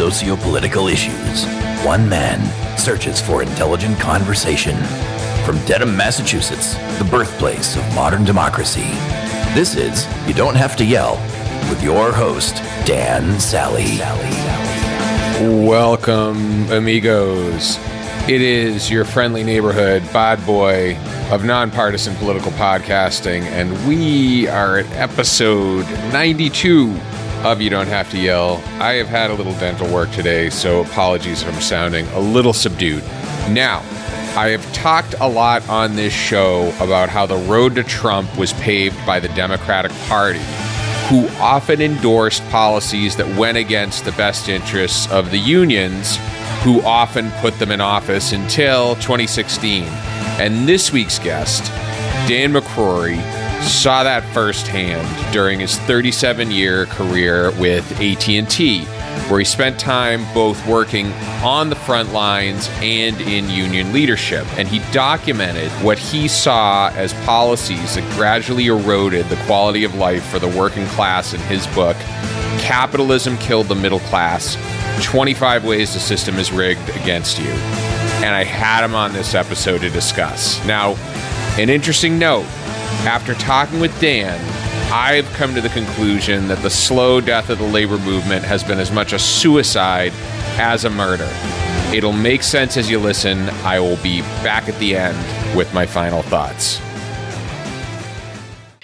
socio-political issues. One man searches for intelligent conversation. From Dedham, Massachusetts, the birthplace of modern democracy, this is You Don't Have to Yell with your host, Dan Sally. Welcome, amigos. It is your friendly neighborhood bad boy of nonpartisan political podcasting, and we are at episode 92 of You Don't Have to Yell. I have had a little dental work today, so apologies if I'm sounding a little subdued. Now, I have talked a lot on this show about how the road to Trump was paved by the Democratic Party, who often endorsed policies that went against the best interests of the unions, who often put them in office until 2016. And this week's guest, Dan McCrory, saw that firsthand during his 37-year career with AT&T, where he spent time both working on the front lines and in union leadership. And he documented what he saw as policies that gradually eroded the quality of life for the working class in his book, Capitalism Killed the Middle Class 25 Ways the System is Rigged Against You. And I had him on this episode to discuss. Now, an interesting note after talking with Dan, I've come to the conclusion that the slow death of the labor movement has been as much a suicide as a murder. It'll make sense as you listen. I will be back at the end with my final thoughts.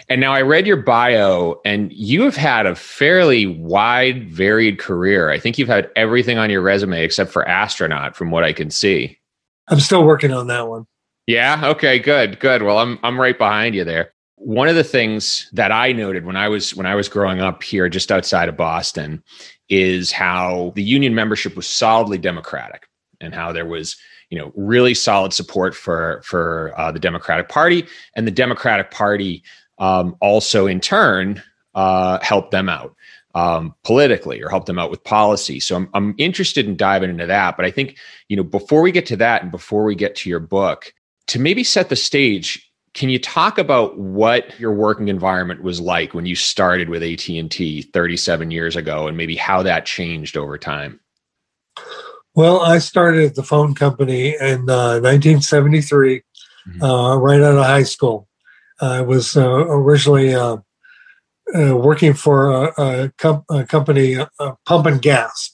And now I read your bio, and you have had a fairly wide, varied career. I think you've had everything on your resume except for astronaut, from what I can see. I'm still working on that one. Yeah. Okay. Good. Good. Well, I'm I'm right behind you there. One of the things that I noted when I was when I was growing up here, just outside of Boston, is how the union membership was solidly Democratic, and how there was you know really solid support for for uh, the Democratic Party, and the Democratic Party um, also in turn uh, helped them out um, politically or help them out with policy. So I'm, I'm interested in diving into that. But I think you know before we get to that and before we get to your book, to maybe set the stage can you talk about what your working environment was like when you started with AT&T 37 years ago and maybe how that changed over time? Well, I started at the phone company in uh, 1973, mm-hmm. uh, right out of high school. I was uh, originally uh, uh, working for a, a, com- a company uh, pumping gas,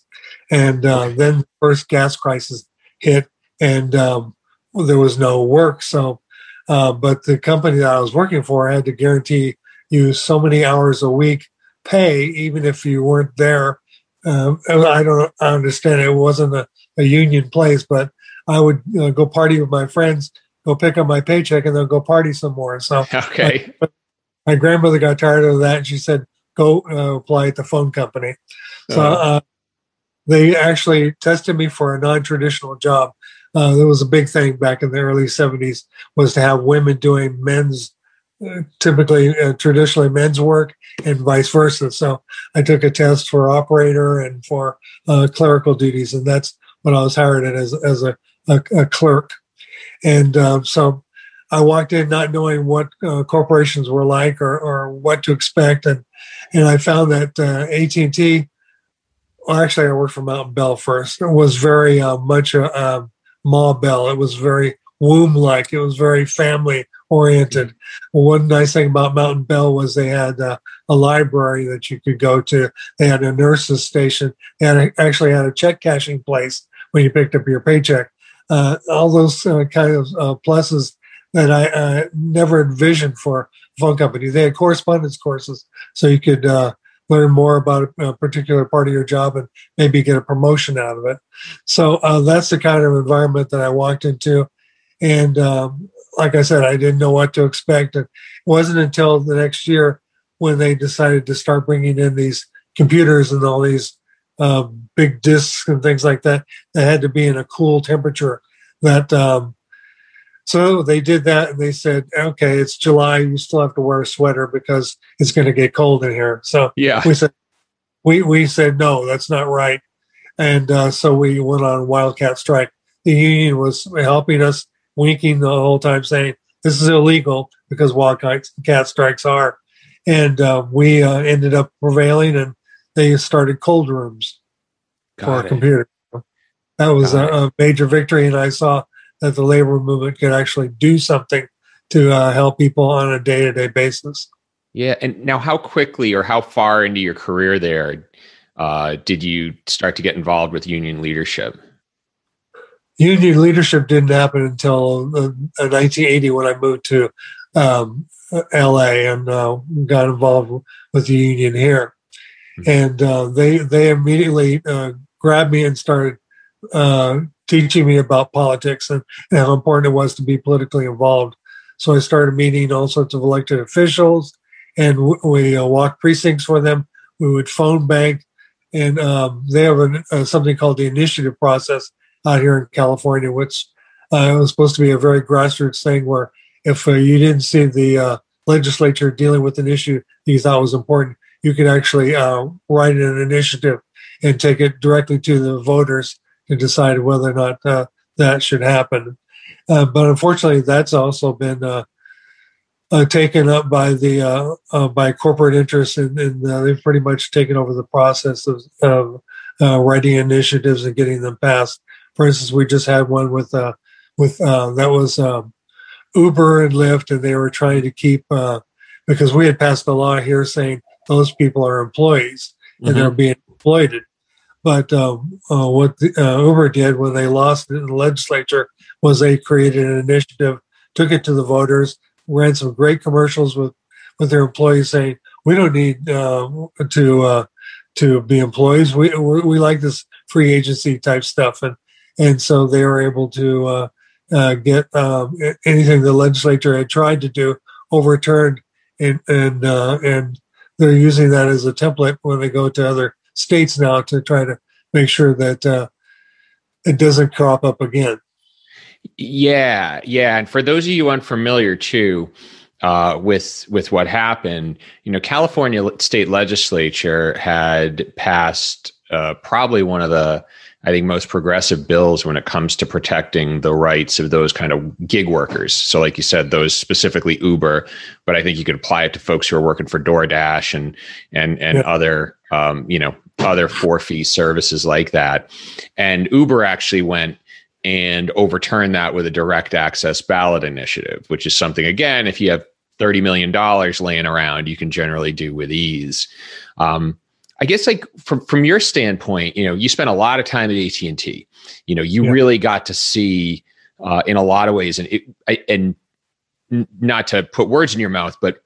and then first gas crisis hit, and um, there was no work. So, uh, but the company that I was working for had to guarantee you so many hours a week pay, even if you weren't there. Um, I don't I understand it wasn't a, a union place, but I would uh, go party with my friends, go pick up my paycheck, and then go party some more. So, okay. My, my grandmother got tired of that, and she said, "Go uh, apply at the phone company." So, uh-huh. uh, they actually tested me for a non-traditional job uh, there was a big thing back in the early 70s was to have women doing men's uh, typically uh, traditionally men's work and vice versa so i took a test for operator and for uh, clerical duties and that's what i was hired as, as a, a, a clerk and um, so i walked in not knowing what uh, corporations were like or, or what to expect and and i found that at&t well, actually, I worked for Mountain Bell first. It was very much a, um, Ma Bell. It was very womb like. It was very family oriented. One nice thing about Mountain Bell was they had uh, a library that you could go to. They had a nurses station. They had a, actually had a check cashing place when you picked up your paycheck. Uh, all those uh, kind of uh, pluses that I never envisioned for phone company. They had correspondence courses, so you could uh, learn more about a particular part of your job and maybe get a promotion out of it. So uh, that's the kind of environment that I walked into. And um, like I said, I didn't know what to expect. And it wasn't until the next year when they decided to start bringing in these computers and all these uh, big disks and things like that that had to be in a cool temperature that um, so they did that and they said, okay, it's July. You still have to wear a sweater because it's going to get cold in here. So yeah, we said, we, we said, no, that's not right. And uh, so we went on wildcat strike. The union was helping us, winking the whole time, saying this is illegal because wildcat strikes are. And uh, we uh, ended up prevailing and they started cold rooms. Got for it. a computer. That was a, a, major victory, and I saw that the labor movement could actually do something to uh, help people on a day to day basis. Yeah, and now how quickly or how far into your career there uh, did you start to get involved with union leadership? Union leadership didn't happen until uh, 1980 when I moved to um, LA and uh, got involved with the union here. Mm-hmm. And uh, they they immediately uh, grabbed me and started uh, teaching me about politics and, and, how important it was to be politically involved. So I started meeting all sorts of elected officials, and w- we uh, walked precincts for them. We would phone bank, and um, they have uh, something called the initiative process out here in California, which uh, was supposed to be a very grassroots thing where if uh, you didn't see the uh, legislature dealing with an issue that you thought was important, you could actually uh, write an initiative and take it directly to the voters to decide whether or not uh, that should happen. Uh, but unfortunately, that's also been uh, uh, taken up by the uh, by corporate interests, and, and they've pretty much taken over the process of, of writing initiatives and getting them passed. For instance, we just had one with with that was um, Uber and Lyft, and they were trying to keep because we had passed a law here saying those people are employees and mm-hmm. they're being exploited. But um, uh, what the, uh, Uber did when they lost in the legislature was they created an initiative, took it to the voters, ran some great commercials with, with their employees saying, "We don't need uh, to uh, to be employees. We we like this free agency type stuff." And and so they were able to uh, uh, get um, anything the legislature had tried to do overturned, and and and they're using that as a template when they go to other states now to try to make sure that uh, it doesn't crop up again. Yeah, yeah, and for those of you unfamiliar too uh, with with what happened, you know, California state legislature had passed uh, probably one of the I think most progressive bills when it comes to protecting the rights of those kind of gig workers. So, like you said, those specifically Uber, but I think you could apply it to folks who are working for DoorDash and and and other um, you know other for fee services like that. And Uber actually went and overturned that with a direct access ballot initiative, which is something again, if you have thirty million dollars laying around, you can generally do with ease. Um, I guess like from from your standpoint, you know, you spent a lot of time at AT and T. You know, you yeah. really got to see uh, in a lot of ways, and it, I, and not to put words in your mouth, but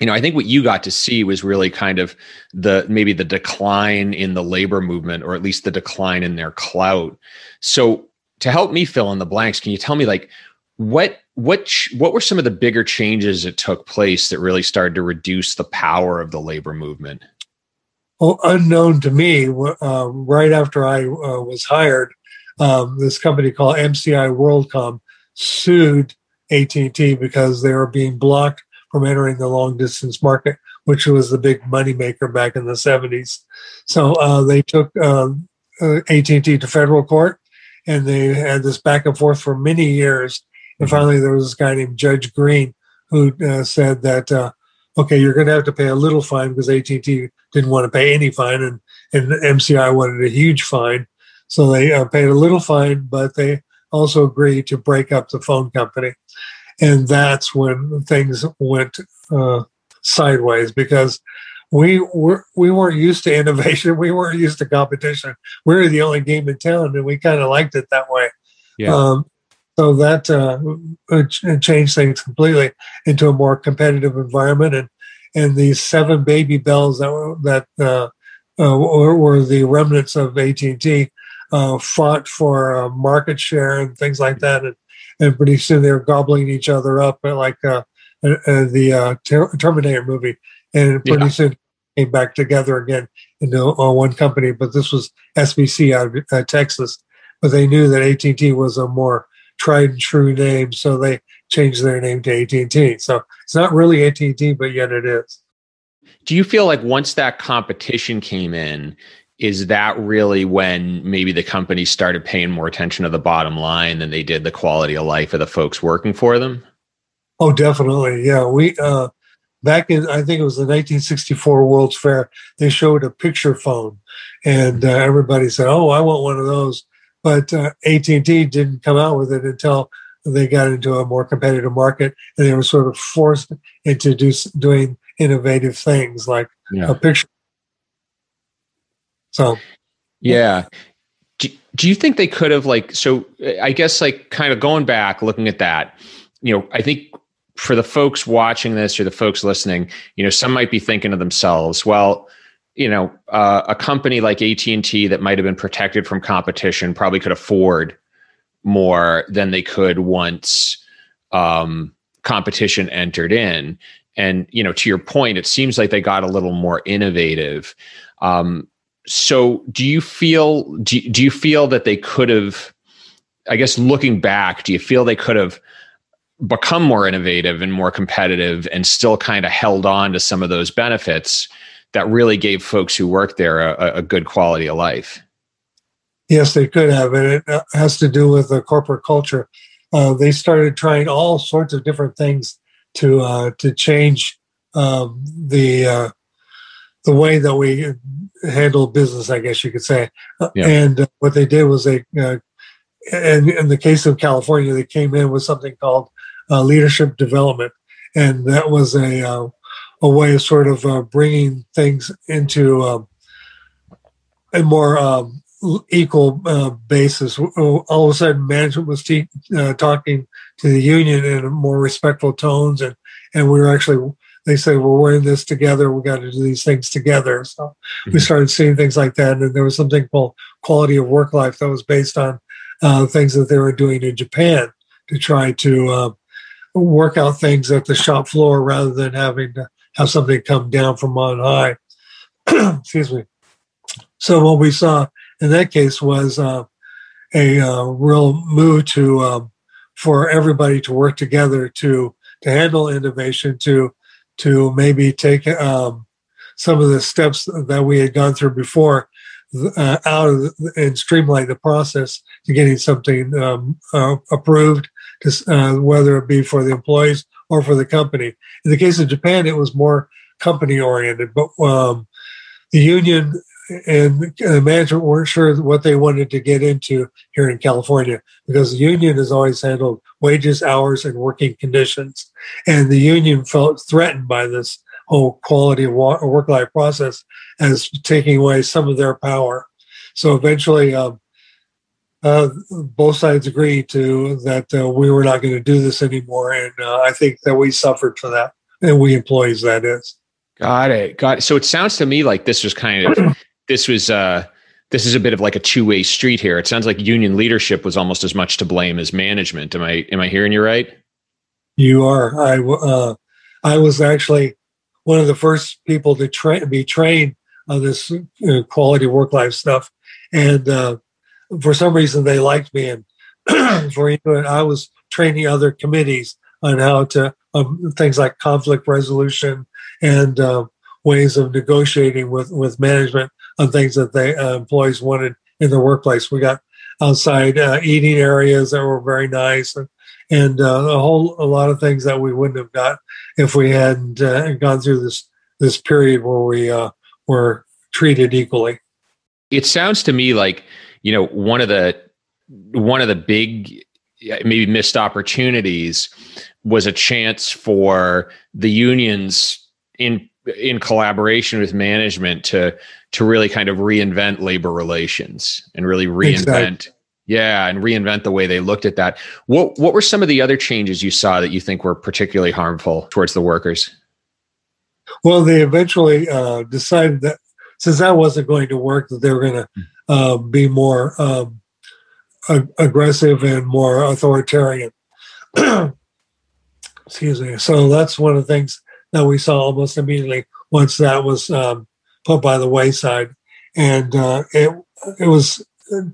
you know, I think what you got to see was really kind of the maybe the decline in the labor movement, or at least the decline in their clout. So, to help me fill in the blanks, can you tell me like what what what were some of the bigger changes that took place that really started to reduce the power of the labor movement? Unknown to me, uh, right after I uh, was hired, um, this company called MCI WorldCom sued AT&T because they were being blocked from entering the long distance market, which was the big moneymaker back in the 70s. So uh, they took um, uh, AT&T to federal court, and they had this back and forth for many years. And mm-hmm. finally, there was this guy named Judge Greene who uh, said that uh, okay, you're going to have to pay a little fine because AT&T didn't want to pay any fine, and and MCI wanted a huge fine, so they uh, paid a little fine, but they also agreed to break up the phone company, and that's when things went uh, sideways because we were we weren't used to innovation, we weren't used to competition. We were the only game in town, and we kind of liked it that way. Yeah. Um, so that uh, changed things completely into a more competitive environment, and and these seven baby bells that were, that uh, uh, were, were, the remnants of AT and T uh, fought for uh, market share and things like that, and and pretty soon they were gobbling each other up like uh, the ter- Terminator movie, and pretty yeah. soon came back together again into one company. But this was SBC out of Texas, but they knew that AT and T was a more tried and true name, so they changed their name to AT&T. So it's not really AT&T, but yet it is. Do you feel like once that competition came in, is that really when maybe the company started paying more attention to the bottom line than they did the quality of life of the folks working for them? Oh, definitely. Yeah, we uh, back in I think it was the 1964 World's Fair. They showed a picture phone, and uh, everybody said, "Oh, I want one of those." But uh, AT and T didn't come out with it until they got into a more competitive market, and they were sort of forced into do, doing innovative things like yeah. a picture. So, yeah. Do, do you think they could have like so? I guess like kind of going back, looking at that, you know, I think for the folks watching this or the folks listening, you know, some might be thinking to themselves, well, you know, uh, a company like AT&T that might have been protected from competition probably could afford more than they could once um, competition entered in. And, you know, to your point, it seems like they got a little more innovative. Um, so do you feel, do, do you feel that they could have, I guess looking back, do you feel they could have become more innovative and more competitive and still kind of held on to some of those benefits that really gave folks who worked there a, a good quality of life. Yes, they could have, and it uh, has to do with the corporate culture. Uh, they started trying all sorts of different things to uh, to change um, the uh, the way that we handle business. I guess you could say. Uh, yeah. And what they did was they, uh, and in the case of California, they came in with something called uh, leadership development, and that was a uh, a way of sort of uh, bringing things into um, a more um, equal uh, basis. All of a sudden, management was te- uh, talking to the union in more respectful tones, and and we were actually they said well, we're in this together. We got to do these things together. So mm-hmm. we started seeing things like that, and there was something called quality of work life that was based on uh, things that they were doing in Japan to try to work out things at the shop floor rather than having to have something come down from on high. Excuse me. So what we saw in that case was uh, a uh, real move to um, for everybody to work together to to handle innovation to to maybe take um, some of the steps that we had gone through before uh, out of the, and streamline the process to getting something um, uh, approved uh, whether it be for the employees or for the company. In the case of Japan, it was more company oriented, but um, the union and the management weren't sure what they wanted to get into here in California because the union has always handled wages, hours, and working conditions. And the union felt threatened by this whole quality of work life process as taking away some of their power. So eventually, um, uh, both sides agreed to that uh, we were not going to do this anymore, and uh, I think that we suffered for that, and we employees that is. Got it. Got it. So it sounds to me like this was kind of this was uh this is a bit of like a two way street here. It sounds like union leadership was almost as much to blame as management. Am I am I hearing you right? You are. I uh, I was actually one of the first people to train be trained on this uh, quality work life stuff, and uh, for some reason they liked me, and for you, I was training other committees on how to um, things like conflict resolution and uh, ways of negotiating with with management on things that they uh, employees wanted in their workplace. We got outside uh, eating areas that were very nice and and uh, a whole a lot of things that we wouldn't have got if we hadn't uh, gone through this this period where we uh, were treated equally. It sounds to me like you know one of the one of the big maybe missed opportunities was a chance for the unions in in collaboration with management to to really kind of reinvent labor relations and really reinvent exactly. yeah and reinvent the way they looked at that what what were some of the other changes you saw that you think were particularly harmful towards the workers well they eventually uh, decided that since that wasn't going to work that they were going to uh, be more um, ag- aggressive and more authoritarian. Excuse me. So that's one of the things that we saw almost immediately once that was um, put by the wayside, and uh, it it was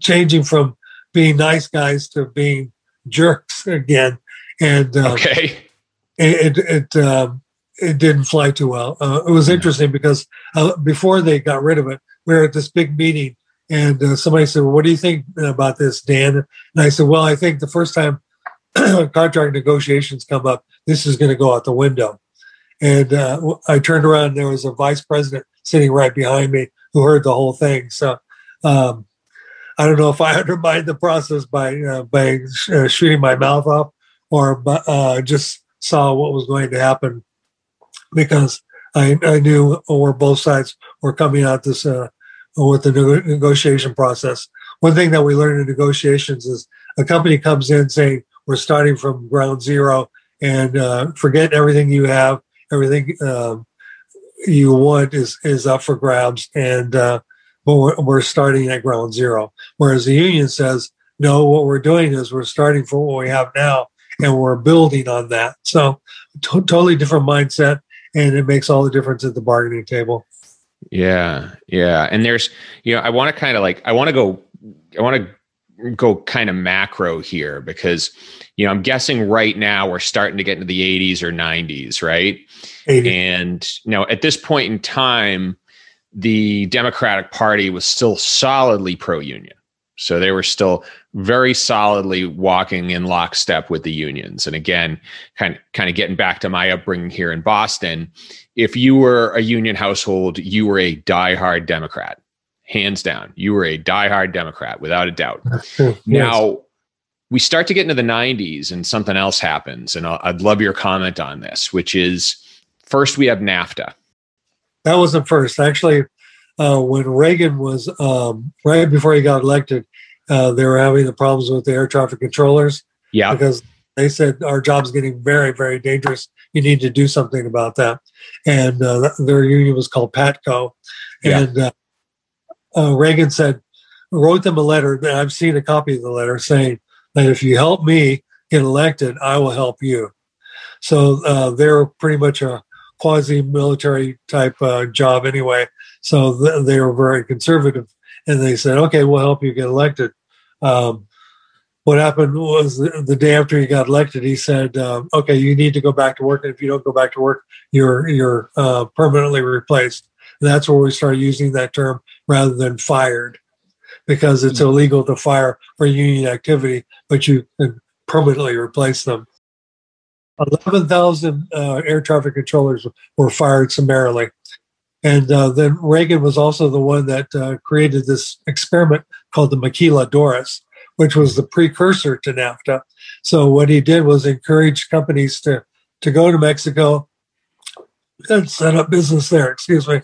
changing from being nice guys to being jerks again. And uh, okay, it it it, um, it didn't fly too well. Uh, it was interesting because uh, before they got rid of it, we were at this big meeting and uh, somebody said, well, "What do you think about this, Dan?" And I said, "Well, I think the first time contract negotiations come up, this is going to go out the window." And uh, I turned around and there was a vice president sitting right behind me who heard the whole thing. So um, I don't know if I undermined the process by uh, by sh- uh, shooting my mouth off or uh, just saw what was going to happen because I, I knew where both sides were coming out this uh, with the negotiation process. One thing that we learned in negotiations is a company comes in saying we're starting from ground zero and uh, forget everything you have, everything um, you want is is up for grabs, and uh, but we're, we're starting at ground zero. Whereas the union says, no, what we're doing is we're starting from what we have now, and we're building on that. So, totally different mindset, and it makes all the difference at the bargaining table. Yeah, yeah, and there's, you know, I want to kind of like, I want to go, I want to go kind of macro here because, you know, I'm guessing right now we're starting to get into the 80s or 90s, right? 80. And you know, at this point in time, the Democratic Party was still solidly pro-union. So they were still very solidly walking in lockstep with the unions. And again, kind of, kind of getting back to my upbringing here in Boston, if you were a union household, you were a diehard Democrat, hands down. You were a diehard Democrat without a doubt. yes. Now, we start to get into the 90s and something else happens. And i would love your comment on this, which is first we have NAFTA. That wasn't first. Actually, uh, when Reagan was um, right before he got elected, uh, they were having the problems with the air traffic controllers. Yeah. Because they said our job's getting very, very dangerous. You need to do something about that. And uh, their union was called PATCO. And yeah. Uh, uh, Reagan said, wrote them a letter. And I've seen a copy of the letter saying that if you help me get elected, I will help you. So uh, they're pretty much a quasi military type job anyway. So th- they were very conservative, and they said, "Okay, we'll help you get elected." Um, what happened was the, the, day after he got elected, he said, um, "Okay, you need to go back to work, and if you don't go back to work, you're you're uh, permanently replaced." And that's where we started using that term rather than fired, because it's mm-hmm. illegal to fire for union activity, but you can permanently replace them. 11,000 uh, air traffic controllers were fired summarily. And uh, then Reagan was also the one that uh, created this experiment called the Maquiladoras, which was the precursor to NAFTA. So what he did was encourage companies to to go to Mexico and set up business there. Excuse me,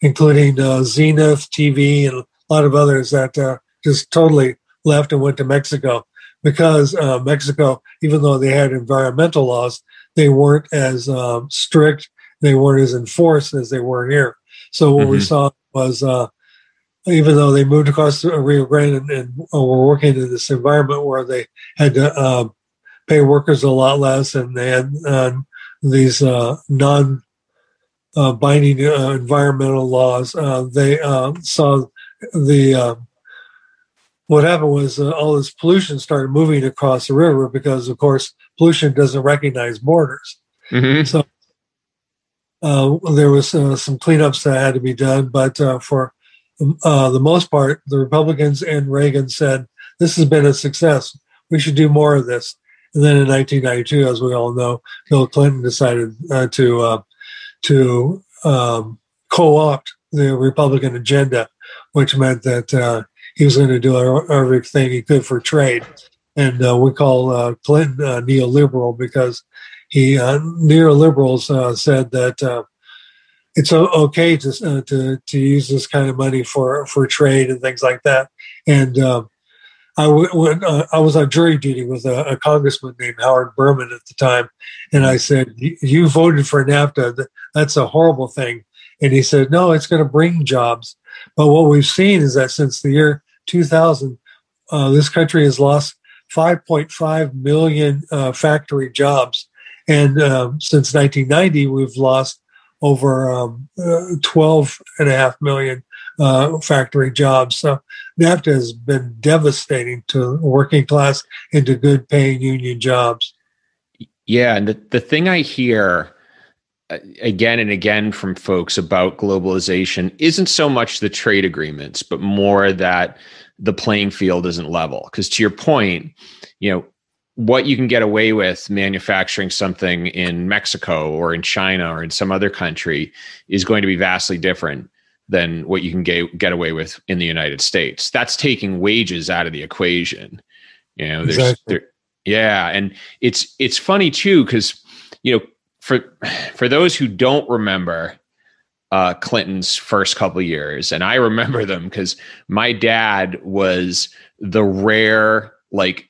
including uh, Zenith TV and a lot of others that uh, just totally left and went to Mexico because uh, Mexico, even though they had environmental laws, they weren't as um, strict they weren't as enforced as they were here. So what mm-hmm. we saw was, uh, even though they moved across the Rio Grande and, and were working in this environment where they had to uh, pay workers a lot less, and they had uh, these uh, non binding environmental laws, they saw the what happened was uh, all this pollution started moving across the river because, of course, pollution doesn't recognize borders. Mm-hmm. So uh, there was uh, some cleanups that had to be done, but uh, for uh, the most part, the Republicans and Reagan said this has been a success. We should do more of this. And then in 1992, as we all know, Bill Clinton decided uh, to uh, to um, co-opt the Republican agenda, which meant that he was going to do everything he could for trade. And we call Clinton neoliberal because he uh, neoliberals uh, said that uh, it's okay to, uh, to to use this kind of money for for trade and things like that. And um, I, w- uh, I was on jury duty with a, a, congressman named Howard Berman at the time, and I said, "You voted for NAFTA. That's a horrible thing." And he said, "No, it's going to bring jobs." But what we've seen is that since the year 2000, uh, this country has lost 5.5 million factory jobs and um, since 1990, we've lost over um, uh, 12 and a half million uh, factory jobs. So NAFTA has been devastating to working class and to good paying union jobs. Yeah. And the, the thing I hear uh, again and again from folks about globalization isn't so much the trade agreements, but more that the playing field isn't level. Because to your point, you know, what you can get away with manufacturing something in Mexico or in China or in some other country is going to be vastly different than what you can get, get away with in the United States. That's taking wages out of the equation. You know, there's exactly. there, yeah, and it's it's funny too because you know for for those who don't remember uh, Clinton's first couple years, and I remember them because my dad was the rare like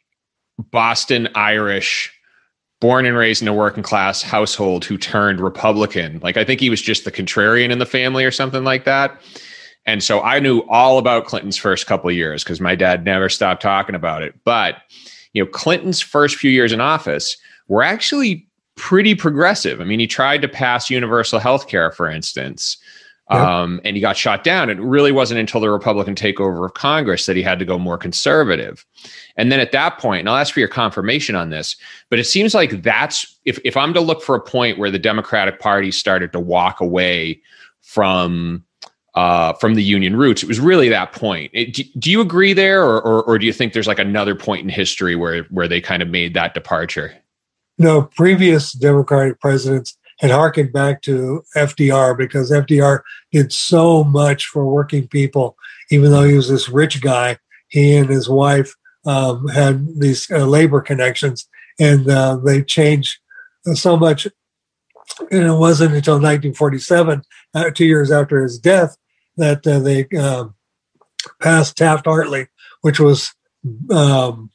Boston Irish born and raised in a working class household who turned Republican. Like I think he was just the contrarian in the family or something like that. And so I knew all about Clinton's first couple of years because my dad never stopped talking about it. But you know, Clinton's first few years in office were actually pretty progressive. I mean, he tried to pass universal health care, for instance. Yep. Um, and he got shot down. It really wasn't until the Republican takeover of Congress that he had to go more conservative. And then at that point, and I'll ask for your confirmation on this, but it seems like that's if, if I'm to look for a point where the Democratic Party started to walk away from uh, from the union roots, it was really that point. It, do, do, you agree there, or, or, or do you think there's like another point in history where where they kind of made that departure? No, previous Democratic presidents had harkened back to FDR because FDR did so much for working people. Even though he was this rich guy, he and his wife um, had these uh, labor connections, and uh, they changed so much. And it wasn't until 1947, uh, two years after his death, that uh, they um, passed Taft-Hartley, which was um,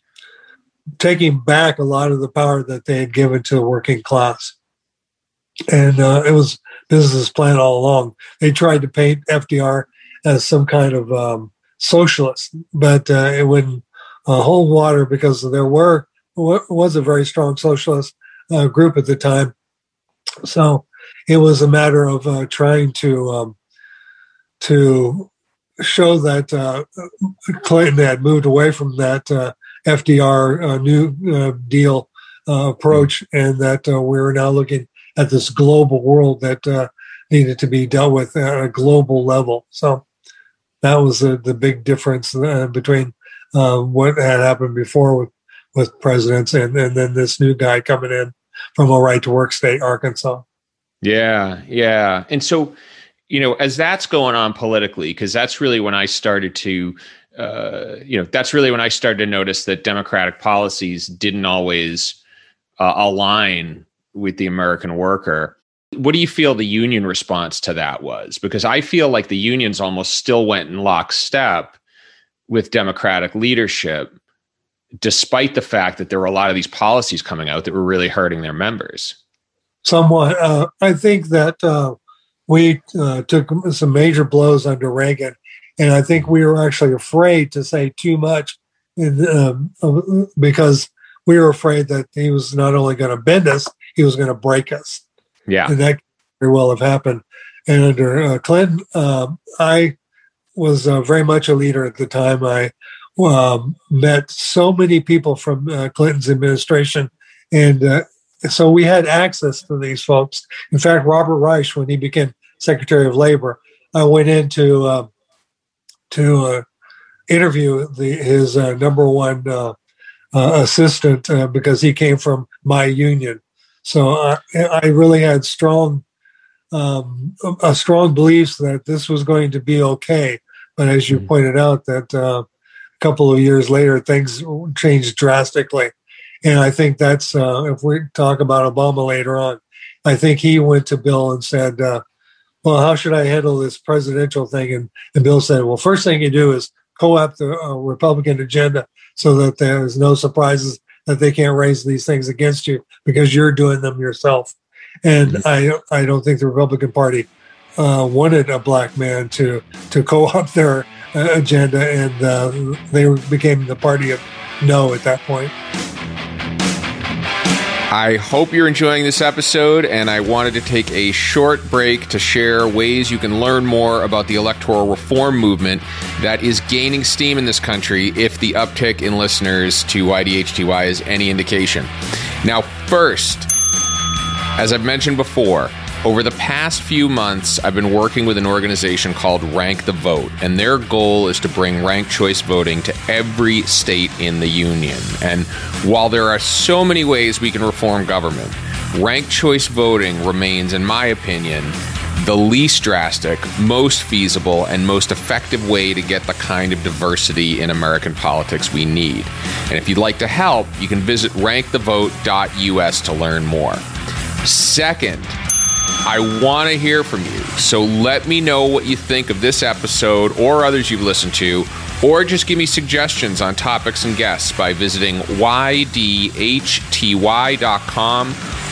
taking back a lot of the power that they had given to the working class and uh, it was business plan all along. They tried to paint FDR as some kind of um, socialist, but uh, it wouldn't uh, hold water because there were was a very strong socialist uh, group at the time. So it was a matter of uh, trying to um, to show that uh, Clinton had moved away from that FDR New Deal approach, and that we were now looking at this global world that uh, needed to be dealt with at a global level. So that was uh, the big difference uh, between uh, what had happened before with, with presidents and, and then this new guy coming in from a right to work state, Arkansas. Yeah, yeah. And so, you know, as that's going on politically, because that's really when I started to, uh, you know, that's really when I started to notice that Democratic policies didn't always uh, align with the American worker. What do you feel the union response to that was? Because I feel like the unions almost still went in lockstep with Democratic leadership, despite the fact that there were a lot of these policies coming out that were really hurting their members. Somewhat. Uh, I think that uh, we uh, took some major blows under Reagan, and I think we were actually afraid to say too much um, because we were afraid that he was not only going to bend us, he was going to break us. Yeah. And that very well have happened. And under uh, Clinton, uh, I was uh, very much a leader at the time. I um, met so many people from uh, Clinton's administration. And uh, so we had access to these folks. In fact, Robert Reich, when he became Secretary of Labor, I went in to, uh, to interview the, his number one assistant because he came from my union. So I, I really had strong, um, a strong beliefs that this was going to be okay. But as you mm-hmm. pointed out, that uh, a couple of years later, things changed drastically. And I think that's, uh, if we talk about Obama later on, I think he went to Bill and said, uh, well, how should I handle this presidential thing? And, and Bill said, well, first thing you do is co-opt the uh, Republican agenda so that there's no surprises that they can't raise these things against you because you're doing them yourself. And mm-hmm. I I don't think the Republican Party uh, wanted a black man to to co-opt their uh, agenda, and uh, they became the party of no at that point. I hope you're enjoying this episode, and I wanted to take a short break to share ways you can learn more about the electoral reform movement that is gaining steam in this country if the uptick in listeners to YDHTY is any indication. Now, first, as I've mentioned before, Over the past few months, I've been working with an organization called Rank the Vote, and their goal is to bring ranked choice voting to every state in the union. And while there are so many ways we can reform government, ranked choice voting remains, in my opinion, the least drastic, most feasible, and most effective way to get the kind of diversity in American politics we need. And if you'd like to help, you can visit rankthevote.us to learn more. Second, I want to hear from you. So let me know what you think of this episode or others you've listened to, or just give me suggestions on topics and guests by visiting ydhty.com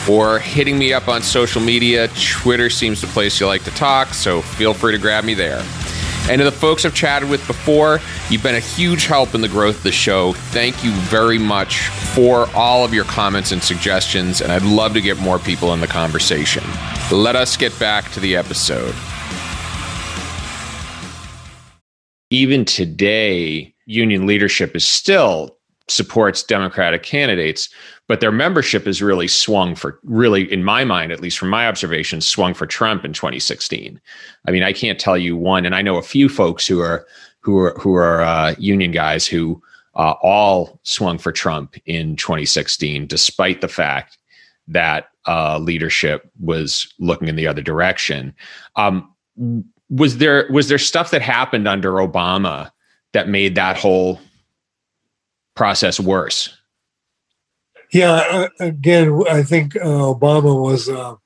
or hitting me up on social media. Twitter seems the place you like to talk, so feel free to grab me there. And to the folks I've chatted with before, you've been a huge help in the growth of the show. Thank you very much for all of your comments and suggestions, and I'd love to get more people in the conversation. Let us get back to the episode. Even today, union leadership is still supports Democratic candidates, but their membership is really swung for really, in my mind, at least from my observations, swung for Trump in 2016. I mean, I can't tell you one, and I know a few folks who are who are who are uh, union guys who uh, all swung for Trump in 2016, despite the fact that uh, leadership was looking in the other direction. Um, was there was there stuff that happened under Obama that made that whole process worse? Yeah, uh, again, I think uh, Obama was uh,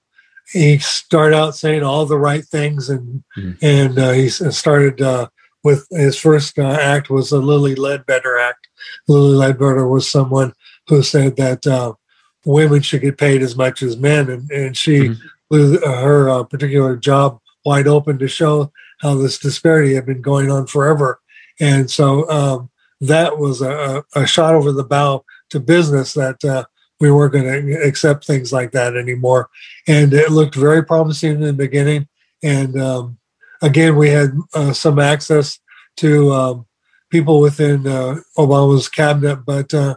he started out saying all the right things, and mm-hmm. and uh, he started uh, with his first uh, act was the Lilly Ledbetter Act. Lilly Ledbetter was someone who said that women should get paid as much as men, and and she mm-hmm. blew her particular job wide open to show how this disparity had been going on forever, and so. Um, that was a, a shot over the bow to business that uh, we weren't going to accept things like that anymore. And it looked very promising in the beginning. And um, again, we had uh, some access to um, people within uh, Obama's cabinet, but uh,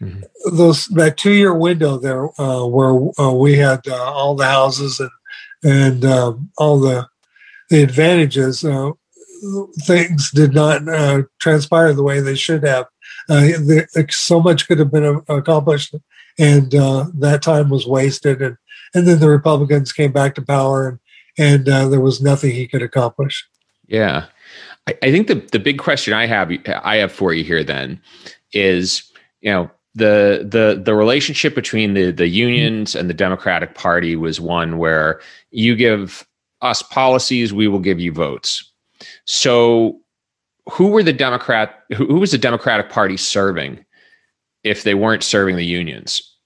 mm-hmm. those that two year window there uh, where uh, we had all the houses and and um, all the the advantages things did not uh, transpire the way they should have. Uh, so much could have been accomplished, and uh, that time was wasted. And and then the Republicans came back to power, and and uh, there was nothing he could accomplish. Yeah, I, I think the the big question I have I have for you here then is you know the the the relationship between the the unions and the Democratic Party was one where you give us policies, we will give you votes. So, who were the Democrat? Who, who was the Democratic Party serving if they weren't serving the unions?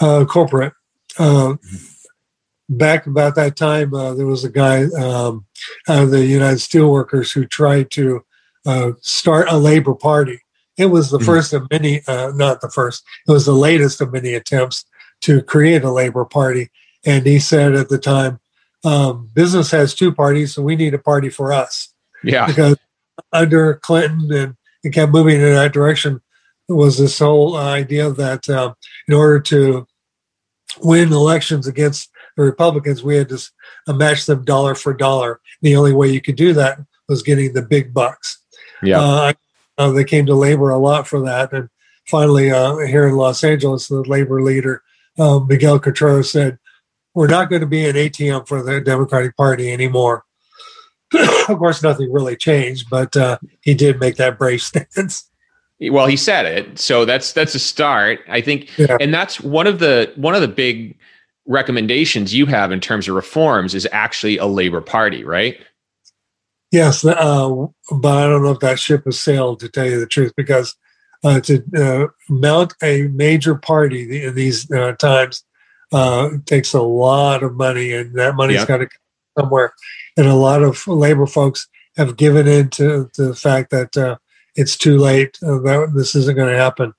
Uh, corporate. Uh, back about that time, uh, there was a guy um, out of the United Steelworkers who tried to uh, start a labor party. It was the mm-hmm. first of many, uh, not the first, it was the latest of many attempts to create a labor party. And he said at the time, um, business has two parties, so we need a party for us. Yeah. Because under Clinton and it kept moving in that direction was this whole idea that uh, in order to win elections against the Republicans, we had to match them dollar for dollar. The only way you could do that was getting the big bucks. Yeah. Uh, uh, they came to labor a lot for that. And finally, uh, here in Los Angeles, the labor leader, uh, Miguel Contreras, said, we're not going to be an ATM for the Democratic Party anymore. of course, nothing really changed, but uh, he did make that brave stance. Well, he said it, so that's that's a start, I think, yeah. and that's one of the one of the big recommendations you have in terms of reforms is actually a labor party, right? Yes, uh, but I don't know if that ship has sailed, to tell you the truth, because uh, to uh, mount a major party in these uh, times uh, takes a lot of money, and that money's yeah. got to come somewhere. And a lot of labor folks have given in to, to the fact that uh, it's too late. Uh, that this isn't going to happen.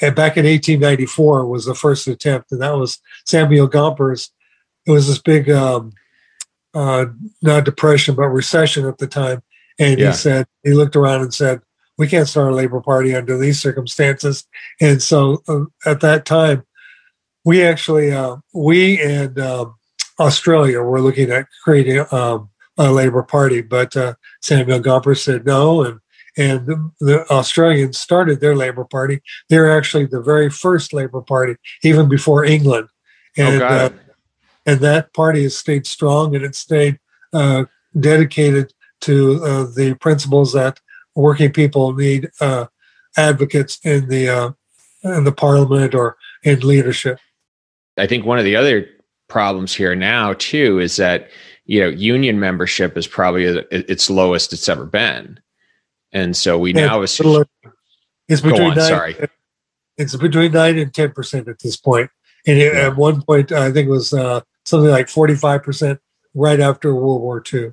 And back in 1894 was the first attempt, and that was Samuel Gompers. It was this big, um, uh, not depression, but recession at the time. And yeah. he said, he looked around and said, we can't start a labor party under these circumstances. And so uh, at that time, we actually uh, we and uh, Australia were looking at creating um, a Labor Party, but uh, Samuel Gompers said no, and and the, the, Australians started their Labor Party. They're actually the very first Labor Party, even before England, Oh, and got uh, and that party has stayed strong and it stayed uh, dedicated to uh, the principles that working people need uh, advocates in the uh, in the parliament or in leadership. I think one of the other problems here now too is that you know union membership is probably at its lowest it's ever been, and so we now it's, it's between on, nine, sorry. It's between nine and ten percent at this point. And it- Yeah. at one point, I think it was uh, something like forty-five percent right after World War II.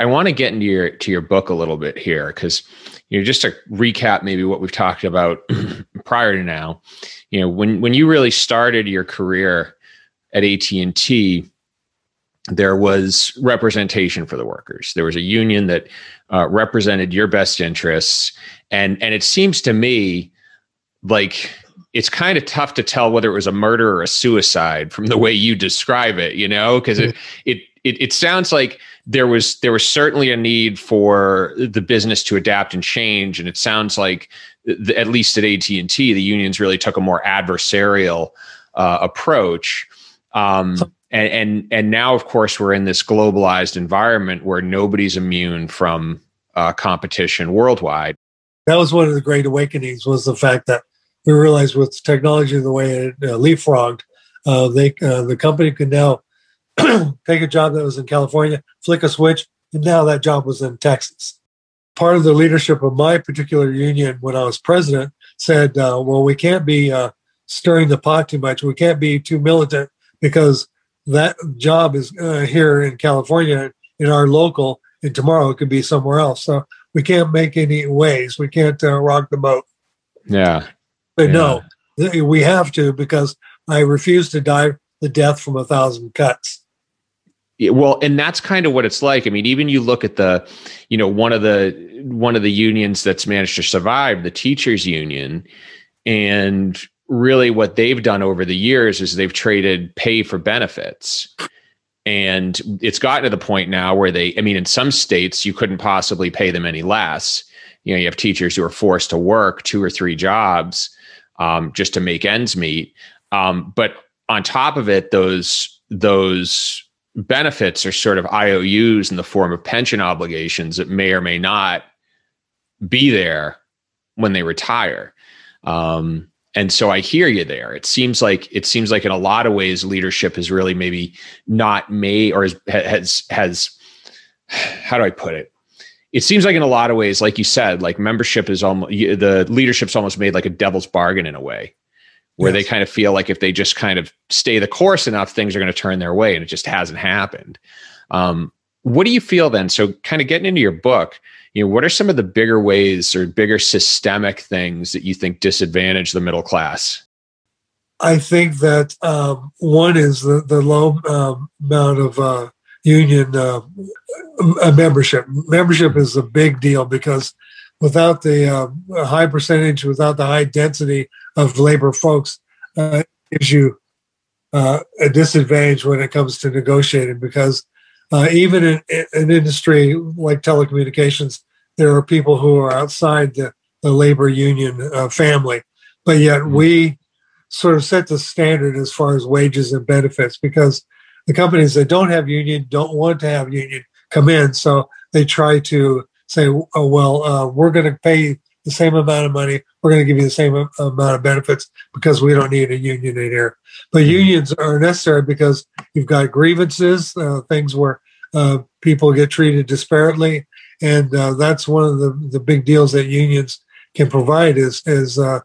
I want to get into your to your book a little bit here because you know just to recap maybe what we've talked about prior to now. You know when when you really started your career at AT and T, there was representation for the workers. There was a union that uh, represented your best interests, and and it seems to me like it's kind of tough to tell whether it was a murder or a suicide from the way you describe it. You know because it, it it it sounds like there was there was certainly a need for the business to adapt and change and it sounds like the, at least at AT&T the unions really took a more adversarial uh, approach um, and, and and now of course we're in this globalized environment where nobody's immune from uh, competition worldwide That was one of the great awakenings. Was the fact that we realized with technology the way it uh, leapfrogged, uh, they uh, the company could now take a job that was in California, flick a switch, and now that job was in Texas. Part of the leadership of my particular union when I was president said, uh, "Well, we can't be uh, stirring the pot too much. We can't be too militant because that job is uh, here in California in our local, and tomorrow it could be somewhere else. So we can't make any waves. We can't uh, rock the boat." yeah But Yeah. no, we have to because I refuse to die the death from a thousand cuts. Yeah, well and that's kind of what it's like i mean even you look at the you know one of the one of the unions that's managed to survive the teachers union and really what they've done over the years is they've traded pay for benefits. And it's gotten to the point now where they i mean in some states you couldn't possibly pay them any less. You know you have teachers who are forced to work two or three jobs um, just to make ends meet. Um, but on top of it those those benefits are sort of IOUs in the form of pension obligations that may or may not be there when they retire. Um, and so I hear you there. It seems like it seems like in a lot of ways leadership has really maybe not made or has has has how do I put it? It seems like in a lot of ways, like you said, like membership is almost the leadership's almost made like a devil's bargain in a way where they kind of feel like if they just kind of stay the course enough, things are going to turn their way, and it just hasn't happened. Um, what do you feel then? So, kind of getting into your book, you know, what are some of the bigger ways or bigger systemic things that you think disadvantage the middle class? I think that um, one is the, the low um, amount of uh, union uh, membership. Membership is a big deal because without the uh, high percentage, without the high density of labor folks, uh, gives you uh, a disadvantage when it comes to negotiating because uh, even in, in an industry like telecommunications, there are people who are outside the, the labor union uh, family, but yet Mhm. we sort of set the standard as far as wages and benefits because the companies that don't have union don't want to have union come in, so they try to say, oh, "Well, uh, we're going to pay the same amount of money. We're going to give you the same amount of benefits because we don't need a union in here." But unions are necessary because you've got grievances, uh, things where uh, people get treated disparately, and uh, that's one of the, the big deals that unions can provide. Is is uh,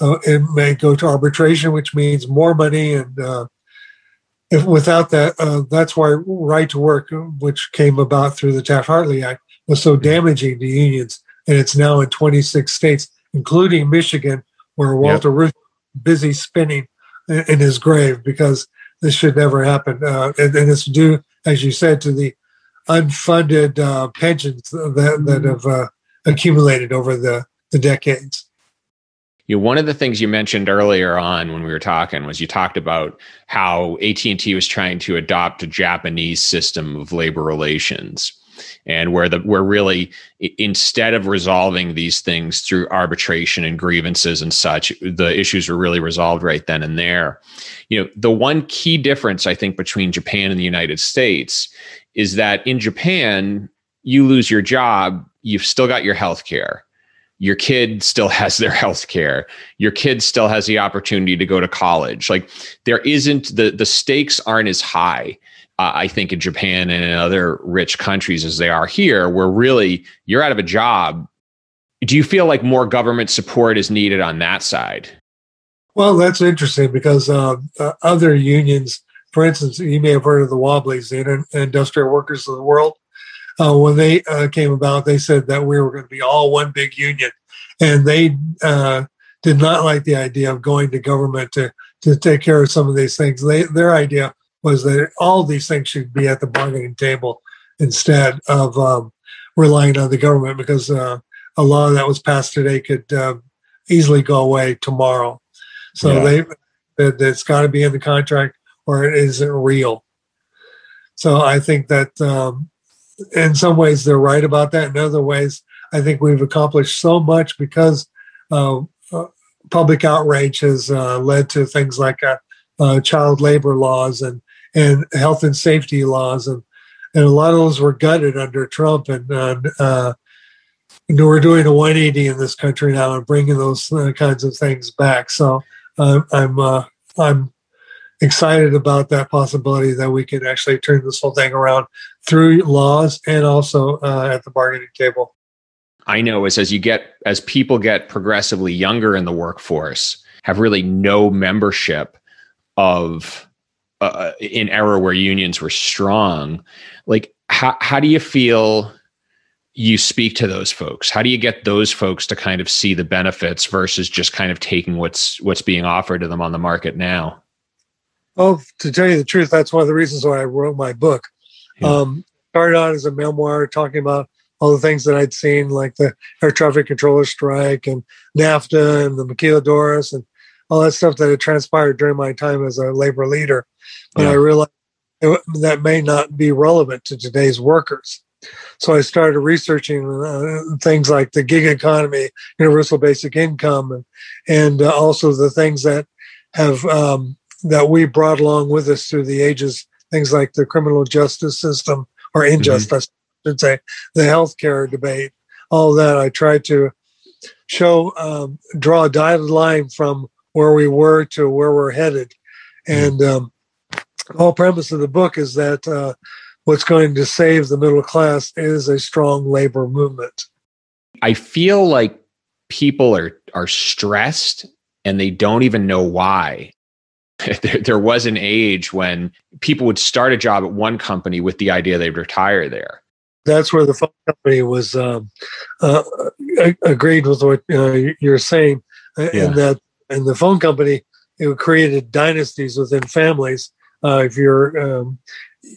uh, it may go to arbitration, which means more money, and uh, if without that, uh, that's why right to work, which came about through the Taft Hartley Act, was so damaging to unions, and it's now in 26 states, including Michigan, where Walter Reuther is busy spinning in, in his grave because this should never happen, uh, and, and it's due, as you said, to the unfunded uh, pensions that that have uh, accumulated over the the decades. You know, one of the things you mentioned earlier on when we were talking was you talked about how AT&T was trying to adopt a Japanese system of labor relations and where the where really instead of resolving these things through arbitration and grievances and such the issues were really resolved right then and there. You know the one key difference i think between japan and the united states is that in japan you lose your job you've still got your health care. Your kid still has their health care. Your kid still has the opportunity to go to college. Like there isn't the the stakes aren't as high I think in Japan and in other rich countries as they are here, where really you're out of a job. Do you feel like more government support is needed on that side? Well, that's interesting because uh, uh, other unions, for instance, you may have heard of the Wobblies, the Industrial Workers of the World. Uh, when they uh, came about, they said that we were going to be all one big union, and they uh, did not like the idea of going to government to to take care of some of these things. They, their idea was that all these things should be at the bargaining table instead of um, relying on the government because uh, a law that was passed today could uh, easily go away tomorrow. So yeah. they that it's got to be in the contract or it isn't real. So I think that um, in some ways they're right about that. In other ways, I think we've accomplished so much because uh, uh public outrage has uh, led to things like uh, child labor laws and and health and safety laws, and and a lot of those were gutted under Trump, and uh, and we're doing a 180 in this country now and bringing those uh, kinds of things back. So uh, I'm uh, I'm excited about that possibility that we can actually turn this whole thing around through laws and also uh, at the bargaining table. I know is as you get as people get progressively younger in the workforce, have really no membership of uh, in era where unions were strong like how, how do you feel you speak to those folks? How do you get those folks to kind of see the benefits versus just kind of taking what's what's being offered to them on the market now? Well to tell you the truth that's one of the reasons why i wrote my book. Yeah. um, started out as a memoir talking about all the things that I'd seen, like the air traffic controller strike and NAFTA and the maquiladoras and all that stuff that had transpired during my time as a labor leader. But yeah. I realized that may not be relevant to today's workers. So I started researching uh, things like the gig economy, universal basic income, and, and uh, also the things that have um, that we brought along with us through the ages. Things like the criminal justice system or mm-hmm. injustice, mm-hmm. I should say, the healthcare debate. All that I tried to show, um, draw a dotted line from where we were to where we're headed. And um, the whole premise of the book is that uh, what's going to save the middle class is a strong labor movement. I feel like people are are stressed and they don't even know why. there, there was an age when people would start a job at one company with the idea they'd retire there. That's where the phone company was um, uh, agreed with what uh, you're saying, uh, yeah. and that and the phone company it created dynasties within families. Uh, if your um,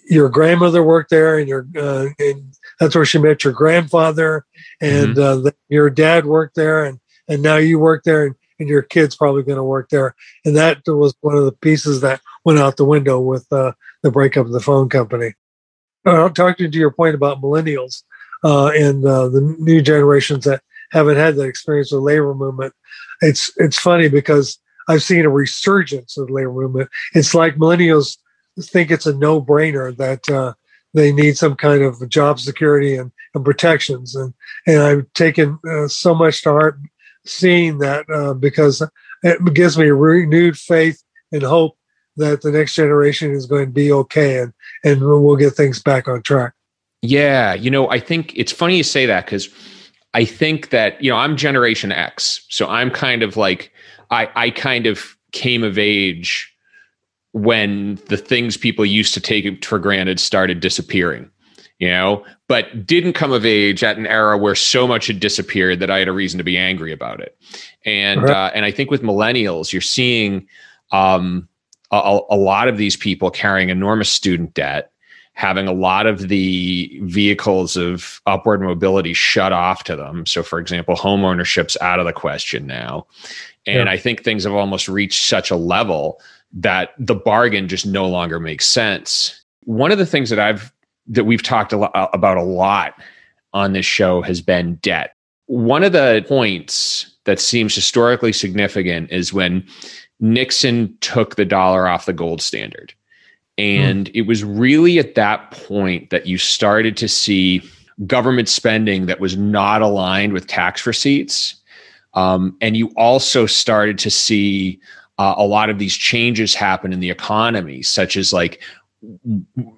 your grandmother worked there, and your uh, and that's where she met your grandfather, and mm-hmm. uh, your dad worked there, and and now you work there, and, and your kid's probably going to work there, and that was one of the pieces that went out the window with uh, the breakup of the phone company. Uh, talking to your point about millennials uh, and uh, the new generations that haven't had that experience with labor movement, it's it's funny because I've seen a resurgence of the labor movement. It's like millennials think it's a no brainer that uh, they need some kind of job security and, and protections, and and I've taken uh, so much to heart seeing that uh, because it gives me renewed faith and hope that the next generation is going to be okay and and we'll get things back on track. Yeah, you know, I think it's funny you say that because I think that, you know, I'm Generation X. So I'm kind of like, I, I kind of came of age when the things people used to take for granted started disappearing, you know, but didn't come of age at an era where so much had disappeared that I had a reason to be angry about it. And, right. uh, and I think with millennials, you're seeing um, a, a lot of these people carrying enormous student debt having a lot of the vehicles of upward mobility shut off to them. So, for example, home ownership's out of the question now. And yeah. I think things have almost reached such a level that the bargain just no longer makes sense. One of the things that I've that we've talked a lot uh, about a lot on this show has been debt. One of the points that seems historically significant is when Nixon took the dollar off the gold standard. And mm. it was really at that point that you started to see government spending that was not aligned with tax receipts. Um, and you also started to see uh, a lot of these changes happen in the economy, such as like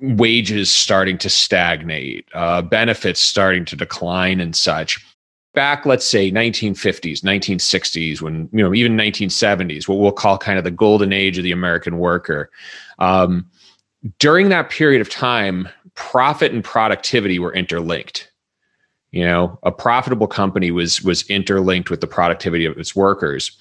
wages starting to stagnate, uh, benefits starting to decline, and such. Back, let's say 1950s, 1960s, when you know even 1970s, what we'll call kind of the golden age of the American worker. Um, during that period of time, profit and productivity were interlinked. You know, a profitable company was was interlinked with the productivity of its workers,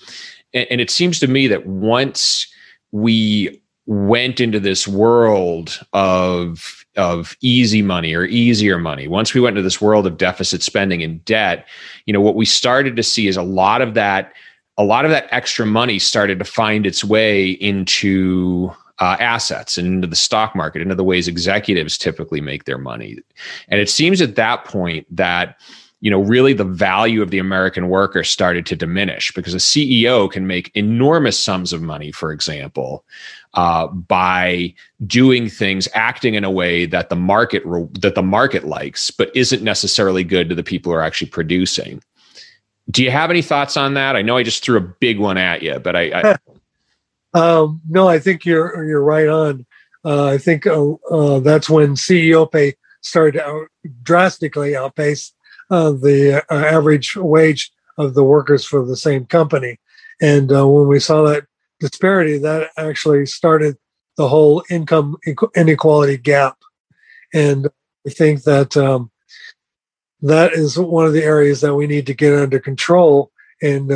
and, and it seems to me that once we went into this world of of easy money or easier money once we went into this world of deficit spending and debt you know what we started to see is a lot of that a lot of that extra money started to find its way into uh, assets and into the stock market into the ways executives typically make their money and it seems at that point that you know, really the value of the American worker started to diminish because a CEO can make enormous sums of money, for example, uh, by doing things, acting in a way that the market re- that the market likes, but isn't necessarily good to the people who are actually producing. Do you have any thoughts on that? I know I just threw a big one at you, but I. I um, no, I think you're you're right on. Uh, I think uh, uh that's when CEO pay started to out, drastically outpace uh, the uh, average wage of the workers for the same company. And uh, when we saw that disparity, that actually started the whole income inequality gap. And I think that um, that is one of the areas that we need to get under control. And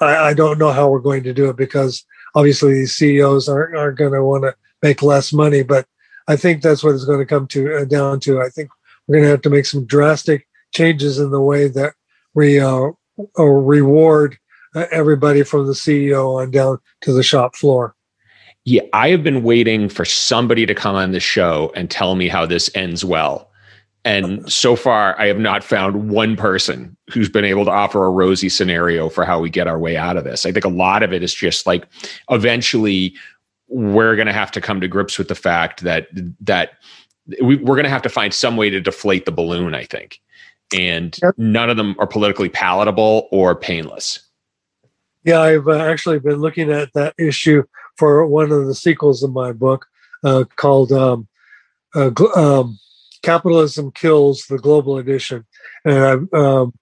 I, I, don't know how we're going to do it because obviously these CEOs aren't, aren't going to want to make less money. But I think that's what it's going to come to uh, down to. I think we're going to have to make some drastic changes in the way that we uh, reward uh, everybody from the CEO on down to the shop floor. Yeah, I have been waiting for somebody to come on the show and tell me how this ends well. And so far, I have not found one person who's been able to offer a rosy scenario for how we get our way out of this. I think a lot of it is just like eventually we're going to have to come to grips with the fact that that we, we're going to have to find some way to deflate the balloon. I think and none of them are politically palatable or painless. Yeah, I've uh, actually been looking at that issue for one of the sequels of my book uh, called um, uh, um, Capitalism Kills the Global Edition. And um,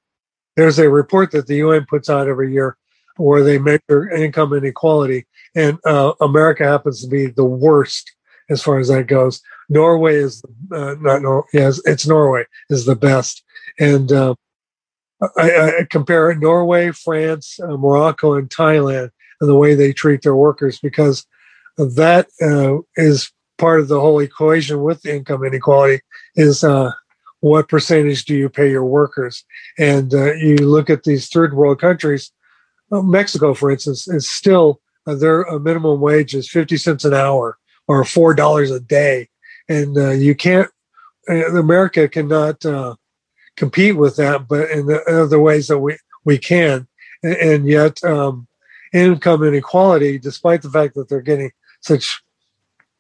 there's a report that the UN puts out every year where they measure income inequality. And uh, America happens to be the worst as far as that goes. Norway is uh, not Norway. Yes, it's Norway is the best and uh, I, I, compare Norway, France, uh, Morocco, and Thailand and the way they treat their workers because that uh, is part of the whole equation with income inequality is uh, what percentage do you pay your workers? And uh, you look at these third world countries, uh, Mexico, for instance, is still their minimum wage is 50 cents an hour or $4 a day. And you can't, America cannot compete with that, but in the other ways that we, we can. And, and yet, um, income inequality, despite the fact that they're getting such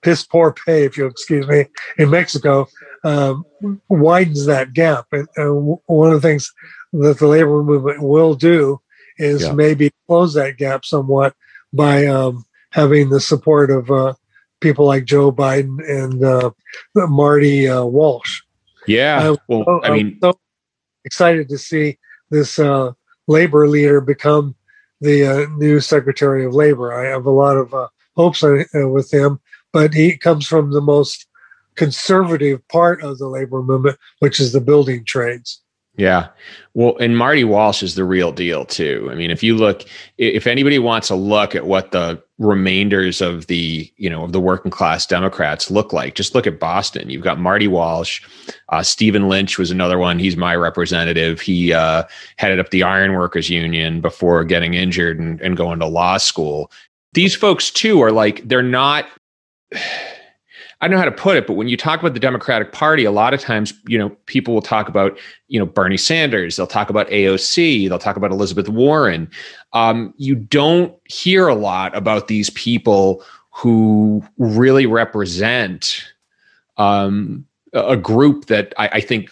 piss poor pay, if you'll excuse me, in Mexico, um, widens that gap. And, one of the things that the labor movement will do is yeah. maybe close that gap somewhat by um, having the support of uh, people like Joe Biden and uh, Marty uh, Walsh. Yeah. well, I mean, so excited to see this uh, labor leader become the uh, new Secretary of Labor. I have a lot of uh, hopes uh, with him, but he comes from the most conservative part of the labor movement, which is the building trades. Yeah. Well, and Marty Walsh is the real deal too. I mean, if you look, if anybody wants a look at what the remainders of the you know of the working class Democrats look like. Just look at Boston. You've got Marty Walsh, uh, Stephen Lynch was another one. He's my representative. He uh, headed up the Ironworkers Union before getting injured and, and going to law school. These folks too are like they're not. I don't know how to put it, but when you talk about the Democratic Party, a lot of times, you know, people will talk about, you know, Bernie Sanders. They'll talk about AOC. They'll talk about Elizabeth Warren. Um, you don't hear a lot about these people who really represent um, a group that I, I think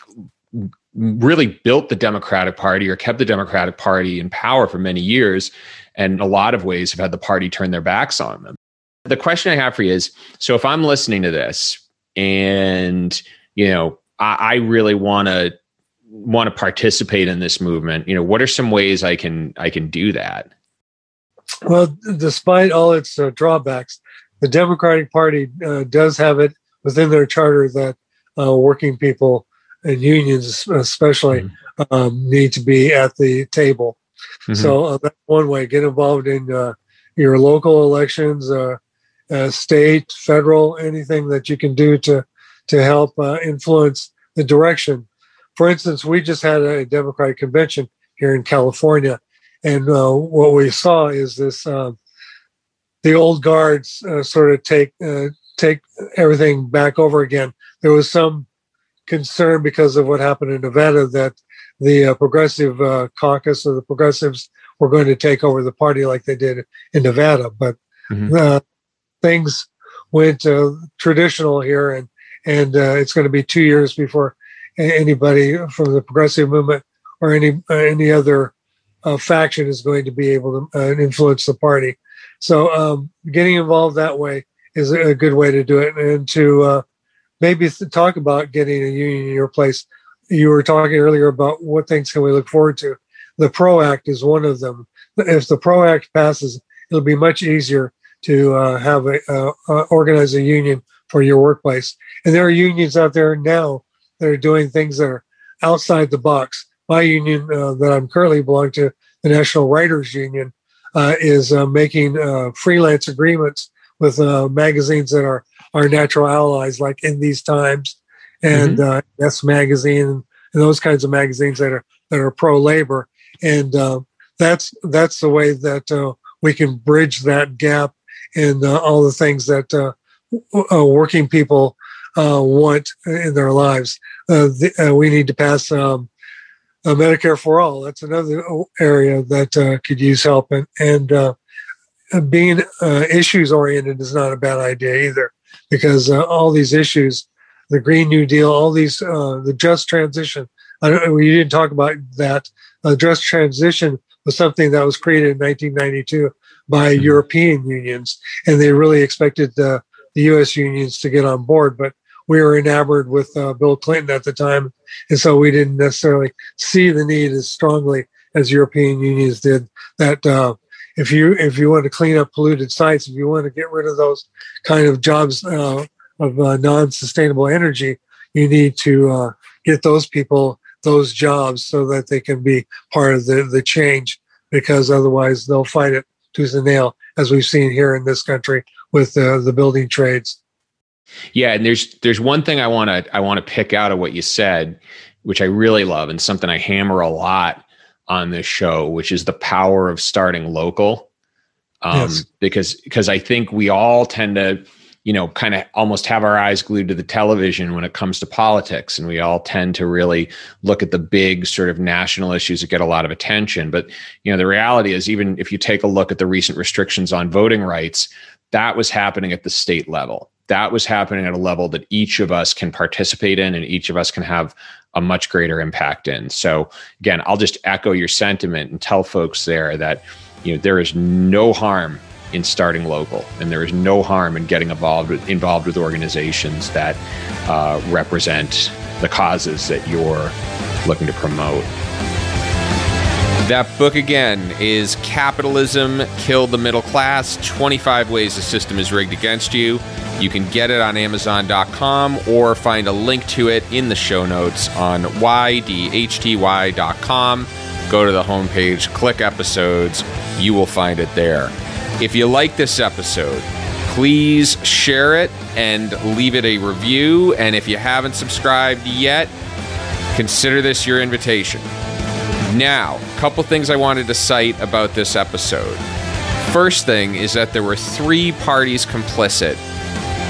really built the Democratic Party or kept the Democratic Party in power for many years, and a lot of ways have had the party turn their backs on them the question I have for you is so if I'm listening to this and, you know, I, I really want to want to participate in this movement, you know, what are some ways I can I can do that? Well, despite all its uh, drawbacks, the Democratic Party uh, does have it within their charter that uh, working people and unions, especially, mm-hmm. um, need to be at the table. Mm-hmm. So uh, that's one way. Get involved in uh, your local elections, uh, uh, state, federal, anything that you can do to to help uh, influence the direction. For instance, we just had a Democratic convention here in California, and uh, what we saw is this: uh, the old guards uh, sort of take uh, take everything back over again. There was some concern because of what happened in Nevada that the progressive caucus or the progressives were going to take over the party like they did in Nevada, but mm-hmm things went uh, traditional here, and and uh, it's going to be two years before anybody from the progressive movement or any uh, any other uh, faction is going to be able to uh, influence the party. So um, getting involved that way is a good way to do it, and to uh, maybe talk about getting a union in your place. You were talking earlier about what things can we look forward to. The PRO Act is one of them. If the PRO Act passes, it'll be much easier to uh, have a uh, uh, organize a union for your workplace. And there are unions out there now that are doing things that are outside the box. My union uh, that I'm currently belong to, the National Writers Union, uh, is uh, making freelance agreements with magazines that are our natural allies, like in these times and mm-hmm. Yes Magazine and those kinds of magazines that are that are pro labor. And that's that's the way that we can bridge that gap and uh, all the things that uh, uh, working people uh, want in their lives. Uh, the, we need to pass um, Medicare for all. That's another area that could use help, and, and being issues oriented is not a bad idea either, because all these issues, the Green New Deal, all these, the just transition. I don't, we didn't talk about that. Uh, just transition was something that was created in 1992 by mm-hmm. European unions, and they really expected the, the U.S. unions to get on board. But we were enamored with uh, Bill Clinton at the time, and so we didn't necessarily see the need as strongly as European unions did. That uh, if you if you want to clean up polluted sites, if you want to get rid of those kind of jobs uh, of uh, non-sustainable energy, you need to uh, get those people those jobs so that they can be part of the, the change because otherwise they'll fight it tooth and nail, as we've seen here in this country with uh, the building trades. Yeah, and there's there's one thing I want to I want to pick out of what you said, which I really love, and something I hammer a lot on this show, which is the power of starting local. Um, yes. Because because I think we all tend to you know, kind of almost have our eyes glued to the television when it comes to politics. And we all tend to really look at the big sort of national issues that get a lot of attention. But, you know, the reality is, even if you take a look at the recent restrictions on voting rights, that was happening at the state level. That was happening at a level that each of us can participate in and each of us can have a much greater impact in. So, again, I'll just echo your sentiment and tell folks there that, you know, there is no harm in starting local, and there is no harm in getting involved with, involved with organizations that uh, represent the causes that you're looking to promote. That book again is Capitalism Killed the Middle Class 25 Ways the System is Rigged Against You. You can get it on Amazon.com or find a link to it in the show notes on ydhty.com. Go to the homepage, click episodes, you will find it there. If you like this episode, please share it and leave it a review. And if you haven't subscribed yet, consider this your invitation. Now, a couple things I wanted to cite about this episode. First thing is that there were three parties complicit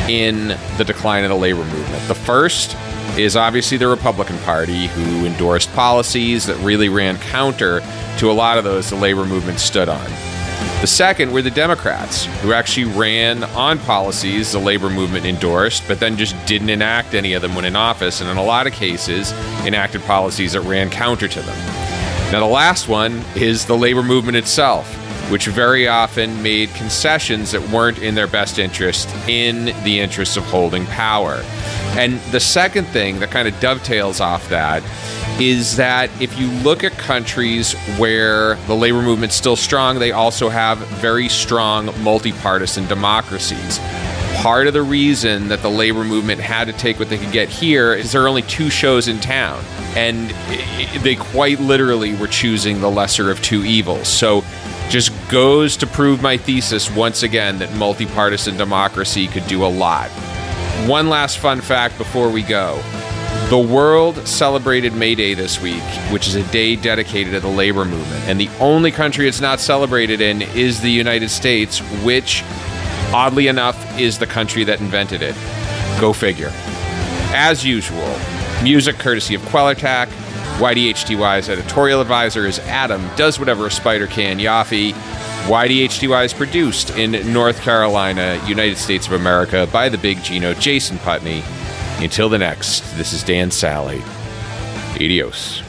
in the decline of the labor movement. The first is obviously the Republican Party, who endorsed policies that really ran counter to a lot of those the labor movement stood on. The second were the Democrats, who actually ran on policies the labor movement endorsed, but then just didn't enact any of them when in office, and in a lot of cases, enacted policies that ran counter to them. Now, the last one is the labor movement itself, which very often made concessions that weren't in their best interest in the interests of holding power. And the second thing that kind of dovetails off that is that if you look at countries where the labor movement's still strong, they also have very strong multi-partisan democracies. Part of the reason that the labor movement had to take what they could get here is there are only two shows in town, and they quite literally were choosing the lesser of two evils. So just goes to prove my thesis once again that multi-partisan democracy could do a lot. One last fun fact before we go. The world celebrated May Day this week, which is a day dedicated to the labor movement. And the only country it's not celebrated in is the United States, which, oddly enough, is the country that invented it. Go figure. As usual, music courtesy of Quellertac. YDHTY's editorial advisor is Adam, does whatever a spider can, Yaffee. YDHTY is produced in North Carolina, United States of America, by the big Gino, Jason Putney. Until the next, this is Dan Sally. Adios.